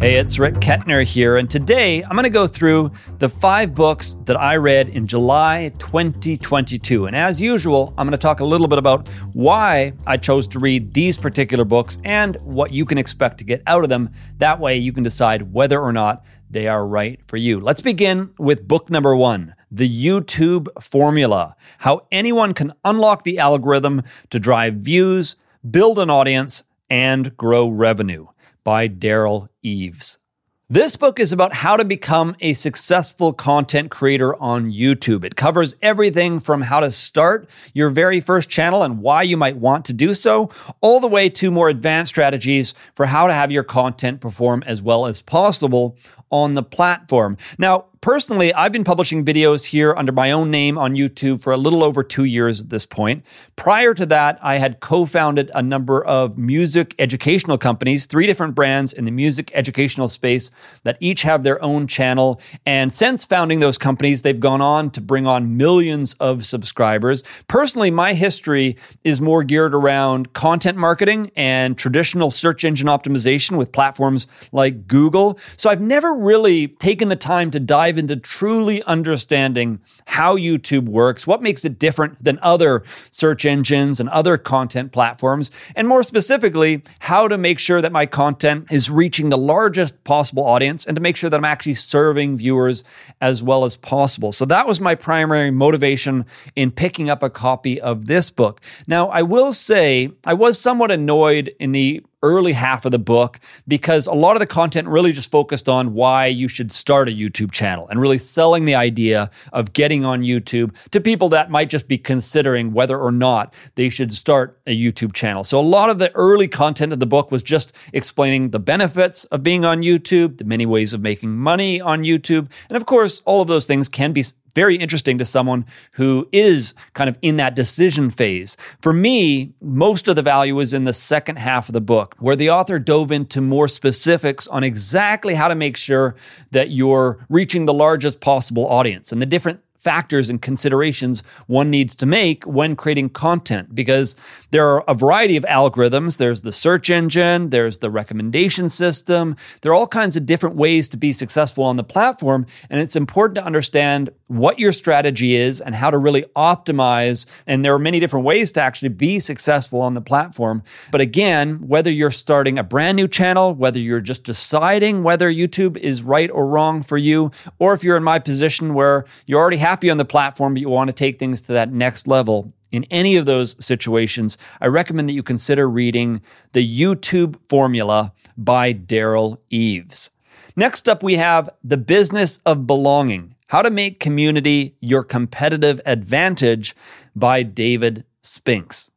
Hey, it's Rick Kettner here, and today I'm going to go through the five books that I read in July 2022. And as usual, I'm going to talk a little bit about why I chose to read these particular books and what you can expect to get out of them. That way, you can decide whether or not they are right for you. Let's begin with book number one The YouTube Formula How Anyone Can Unlock the Algorithm to Drive Views, Build an Audience, and Grow Revenue by Derral Eves. This book is about how to become a successful content creator on YouTube. It covers everything from how to start your very first channel and why you might want to do so, all the way to more advanced strategies for how to have your content perform as well as possible on the platform. Now, personally, I've been publishing videos here under my own name on YouTube for a little over two years at this point. Prior to that, I had co founded a number of music educational companies, three different brands in the music educational space that each have their own channel. And since founding those companies, they've gone on to bring on millions of subscribers. Personally, my history is more geared around content marketing and traditional search engine optimization with platforms like Google. So I've never really taken the time to dive dive into truly understanding how YouTube works, what makes it different than other search engines and other content platforms, and more specifically, how to make sure that my content is reaching the largest possible audience and to make sure that I'm actually serving viewers as well as possible. So that was my primary motivation in picking up a copy of this book. Now, I will say I was somewhat annoyed in the early half of the book because a lot of the content really just focused on why you should start a YouTube channel and really selling the idea of getting on YouTube to people that might just be considering whether or not they should start a YouTube channel. So a lot of the early content of the book was just explaining the benefits of being on YouTube, the many ways of making money on YouTube, and of course, all of those things can be very interesting to someone who is kind of in that decision phase. For me, most of the value is in the second half of the book, where the author dove into more specifics on exactly how to make sure that you're reaching the largest possible audience and the different factors and considerations one needs to make when creating content because there are a variety of algorithms. There's the search engine, there's the recommendation system. There are all kinds of different ways to be successful on the platform. And it's important to understand what your strategy is and how to really optimize. And there are many different ways to actually be successful on the platform. But again, whether you're starting a brand new channel, whether you're just deciding whether YouTube is right or wrong for you, or if you're in my position where you're already happy on the platform, but you want to take things to that next level, in any of those situations, I recommend that you consider reading The YouTube Formula by Derral Eves. Next up, we have The Business of Belonging How to Make Community Your Competitive Advantage by David Spinks.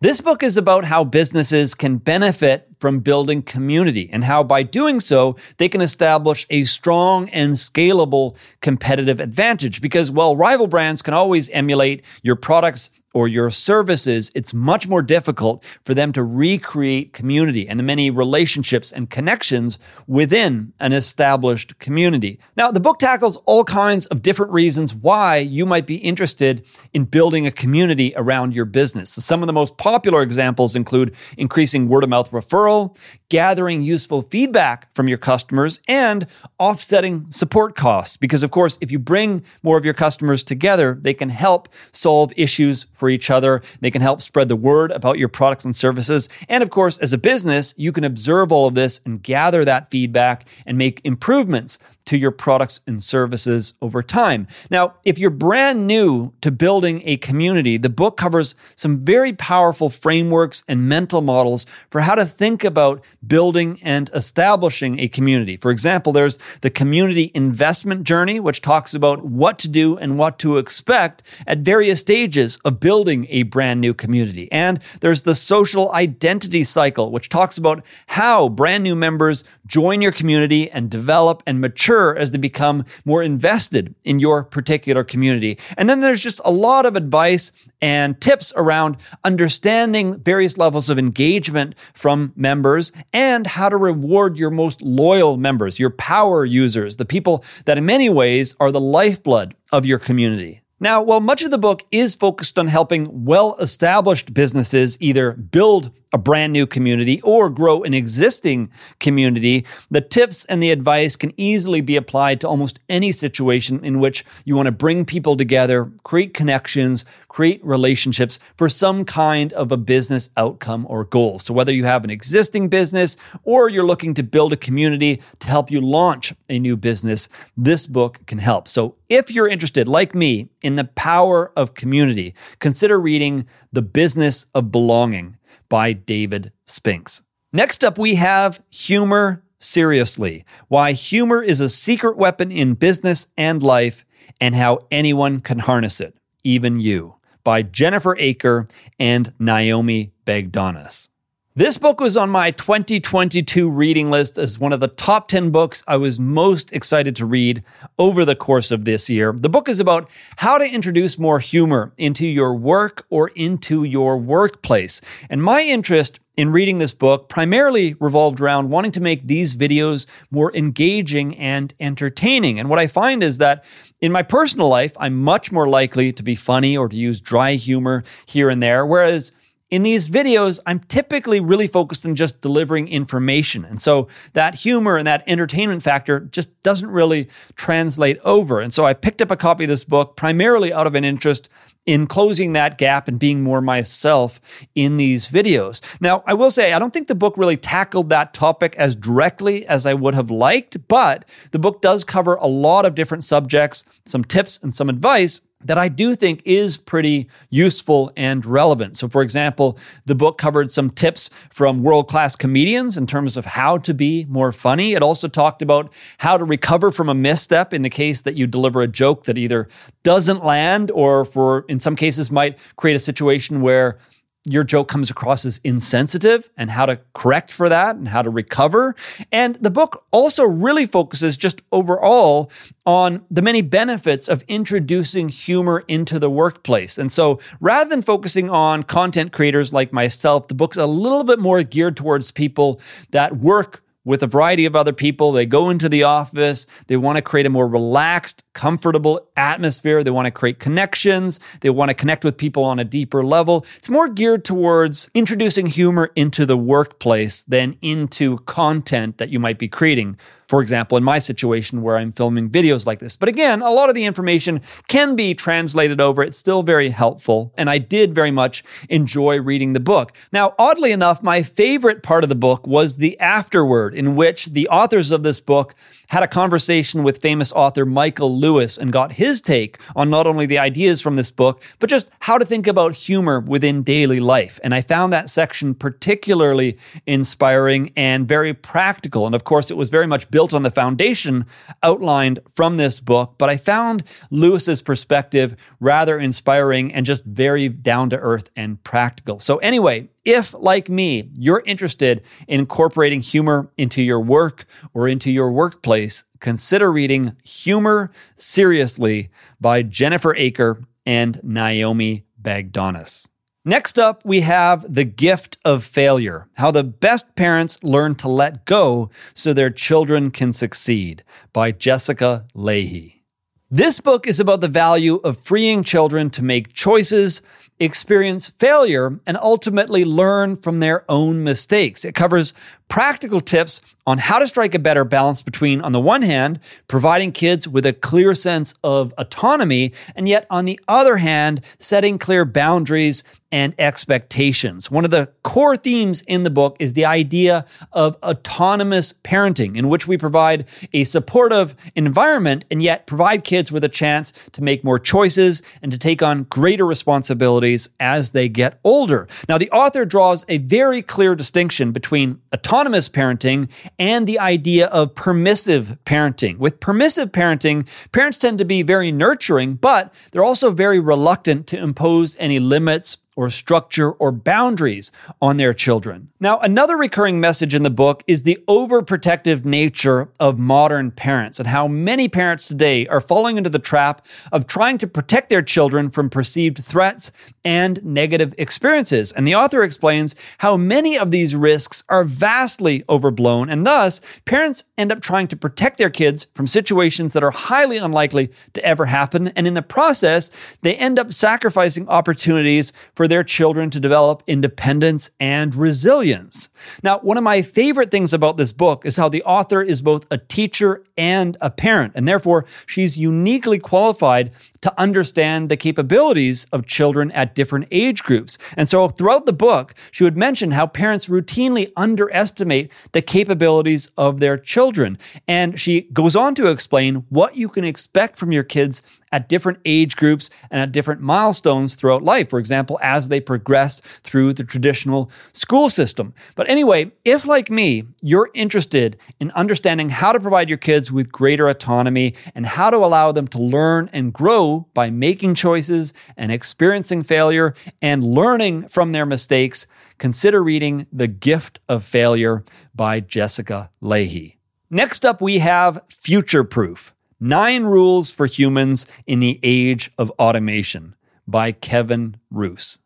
This book is about how businesses can benefit from building community and how by doing so, they can establish a strong and scalable competitive advantage. Because while rival brands can always emulate your products or your services, it's much more difficult for them to recreate community and the many relationships and connections within an established community. Now, the book tackles all kinds of different reasons why you might be interested in building a community around your business. Some of the most popular examples include increasing word of mouth referral, gathering useful feedback from your customers, and offsetting support costs. Because, of course, if you bring more of your customers together, they can help solve issues for each other. They can help spread the word about your products and services. And, of course, as a business, you can observe all of this and gather that feedback and make improvements to your products and services over time. Now, if you're brand new to building a community, the book covers some very powerful frameworks and mental models for how to think about building and establishing a community. For example, there's the community investment journey, which talks about what to do and what to expect at various stages of building a brand new community. And there's the social identity cycle, which talks about how brand new members join your community and develop and mature as they become more invested in your particular community. And then there's just a lot of advice and tips around understanding various levels of engagement from members and how to reward your most loyal members, your power users, the people that in many ways are the lifeblood of your community. Now, while much of the book is focused on helping well established businesses either build a brand new community or grow an existing community, the tips and the advice can easily be applied to almost any situation in which you want to bring people together, create connections, create relationships for some kind of a business outcome or goal. So, whether you have an existing business or you're looking to build a community to help you launch a new business, this book can help. So, if you're interested, like me, in the power of community, consider reading The Business of Belonging by David Spinks. Next up, we have Humor Seriously Why Humor is a Secret Weapon in Business and Life, and How Anyone Can Harness It, Even You, by Jennifer Aaker and Naomi Bagdonas. This book was on my 2022 reading list as one of the top 10 books I was most excited to read over the course of this year. The book is about how to introduce more humor into your work or into your workplace. And my interest in reading this book primarily revolved around wanting to make these videos more engaging and entertaining. And what I find is that in my personal life, I'm much more likely to be funny or to use dry humor here and there, whereas in these videos, I'm typically really focused on just delivering information. And so that humor and that entertainment factor just doesn't really translate over. And so I picked up a copy of this book primarily out of an interest in closing that gap and being more myself in these videos. Now, I will say, I don't think the book really tackled that topic as directly as I would have liked, but the book does cover a lot of different subjects, some tips and some advice that I do think is pretty useful and relevant. So, for example, the book covered some tips from world class comedians in terms of how to be more funny. It also talked about how to recover from a misstep in the case that you deliver a joke that either doesn't land or, for in some cases, might create a situation where your joke comes across as insensitive and how to correct for that and how to recover. And the book also really focuses just overall on the many benefits of introducing humor into the workplace. And so rather than focusing on content creators like myself, the book's a little bit more geared towards people that work with a variety of other people. They go into the office. They want to create a more relaxed, comfortable atmosphere. They want to create connections. They want to connect with people on a deeper level. It's more geared towards introducing humor into the workplace than into content that you might be creating for example, in my situation where I'm filming videos like this. But again, a lot of the information can be translated over. It's still very helpful. And I did very much enjoy reading the book. Now, oddly enough, my favorite part of the book was the afterword, in which the authors of this book had a conversation with famous author Michael Lewis and got his take on not only the ideas from this book, but just how to think about humor within daily life. And I found that section particularly inspiring and very practical. And of course, it was very much built on the foundation outlined from this book, but I found Lewis's perspective rather inspiring and just very down to earth and practical. So, anyway, if, like me, you're interested in incorporating humor into your work or into your workplace, consider reading Humor Seriously by Jennifer Aaker and Naomi Bagdonas. Next up, we have The Gift of Failure How the Best Parents Learn to Let Go So Their Children Can Succeed by Jessica Lahey. This book is about the value of freeing children to make choices experience failure and ultimately learn from their own mistakes. It covers practical tips on how to strike a better balance between, on the one hand, providing kids with a clear sense of autonomy, and yet on the other hand, setting clear boundaries and expectations. One of the core themes in the book is the idea of autonomous parenting, in which we provide a supportive environment and yet provide kids with a chance to make more choices and to take on greater responsibilities as they get older. Now, the author draws a very clear distinction between autonomy autonomous parenting and the idea of permissive parenting. With permissive parenting, parents tend to be very nurturing, but they're also very reluctant to impose any limits or structure or boundaries on their children. Now, another recurring message in the book is the overprotective nature of modern parents and how many parents today are falling into the trap of trying to protect their children from perceived threats and negative experiences. And the author explains how many of these risks are vastly overblown, and thus parents end up trying to protect their kids from situations that are highly unlikely to ever happen. And in the process, they end up sacrificing opportunities for their children to develop independence and resilience. Now, one of my favorite things about this book is how the author is both a teacher and a parent, and therefore she's uniquely qualified to understand the capabilities of children at different age groups. And so throughout the book, she would mention how parents routinely underestimate the capabilities of their children. And she goes on to explain what you can expect from your kids at different age groups and at different milestones throughout life. For example, as they progress through the traditional school system. But anyway, if like me, you're interested in understanding how to provide your kids with greater autonomy and how to allow them to learn and grow by making choices and experiencing failure and learning from their mistakes, consider reading The Gift of Failure by Jessica Lahey. Next up, we have Future Proof Nine Rules for Humans in the Age of Automation by Kevin Roose.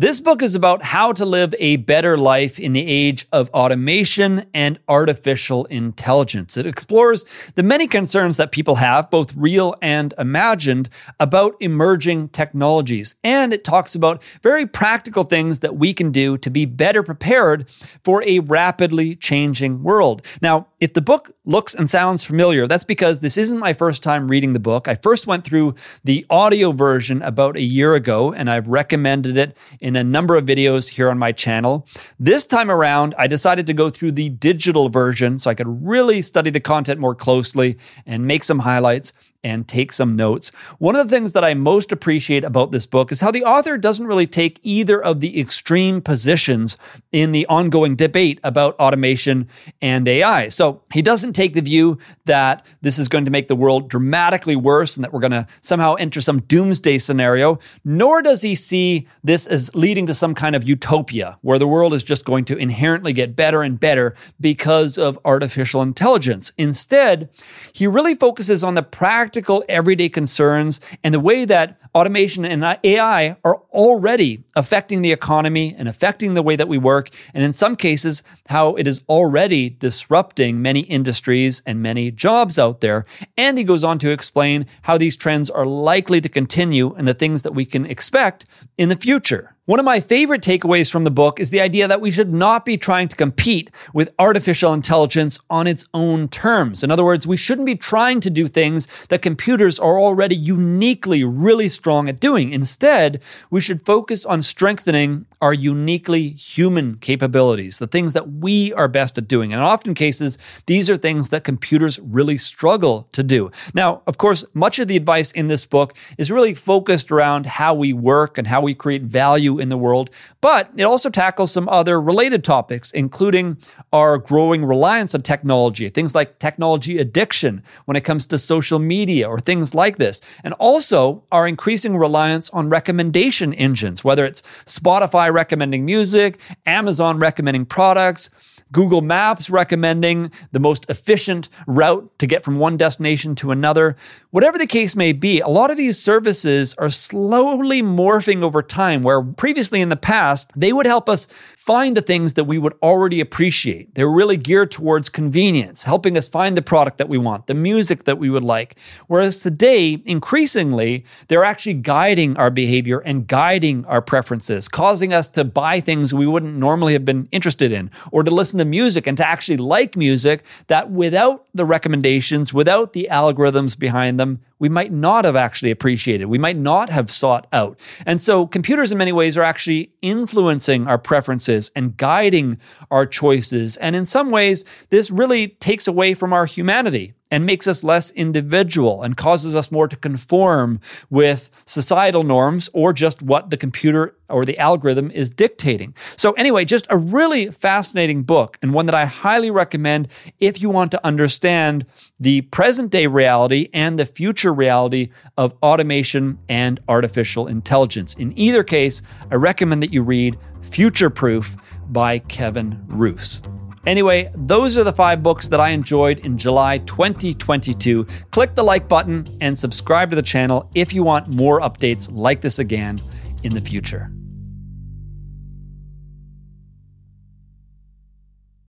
This book is about how to live a better life in the age of automation and artificial intelligence. It explores the many concerns that people have, both real and imagined, about emerging technologies. And it talks about very practical things that we can do to be better prepared for a rapidly changing world. Now, if the book looks and sounds familiar, that's because this isn't my first time reading the book. I first went through the audio version about a year ago, and I've recommended it in a number of videos here on my channel. This time around, I decided to go through the digital version so I could really study the content more closely and make some highlights and take some notes. One of the things that I most appreciate about this book is how the author doesn't really take either of the extreme positions in the ongoing debate about automation and AI. So he doesn't take the view that this is going to make the world dramatically worse and that we're going to somehow enter some doomsday scenario, nor does he see this as leading to some kind of utopia where the world is just going to inherently get better and better because of artificial intelligence. Instead, he really focuses on the practical practical everyday concerns and the way that automation and AI are already affecting the economy and affecting the way that we work. And in some cases, how it is already disrupting many industries and many jobs out there. And he goes on to explain how these trends are likely to continue and the things that we can expect in the future. One of my favorite takeaways from the book is the idea that we should not be trying to compete with artificial intelligence on its own terms. In other words, we shouldn't be trying to do things that computers are already uniquely really strong at doing. Instead, we should focus on strengthening our uniquely human capabilities, the things that we are best at doing. And in often cases, these are things that computers really struggle to do. Now, of course, much of the advice in this book is really focused around how we work and how we create value in the world, but it also tackles some other related topics, including our growing reliance on technology, things like technology addiction when it comes to social media or things like this, and also our increasing reliance on recommendation engines, whether it's Spotify recommending music, Amazon recommending products. Google Maps recommending the most efficient route to get from one destination to another. Whatever the case may be, a lot of these services are slowly morphing over time, where previously in the past, they would help us find the things that we would already appreciate. They're really geared towards convenience, helping us find the product that we want, the music that we would like. Whereas today, increasingly, they're actually guiding our behavior and guiding our preferences, causing us to buy things we wouldn't normally have been interested in, or to listen to music and to actually like music that without the recommendations, without the algorithms behind them, we might not have actually appreciated, we might not have sought out. And so computers in many ways are actually influencing our preferences and guiding our choices. And in some ways, this really takes away from our humanity and makes us less individual and causes us more to conform with societal norms or just what the computer or the algorithm is dictating. So, anyway, just a really fascinating book and one that I highly recommend if you want to understand the present day reality and the future reality of automation and artificial intelligence. In either case, I recommend that you read Future Proof by Kevin Roose. Anyway, those are the five books that I enjoyed in July 2022. Click the like button and subscribe to the channel if you want more updates like this again. in the future.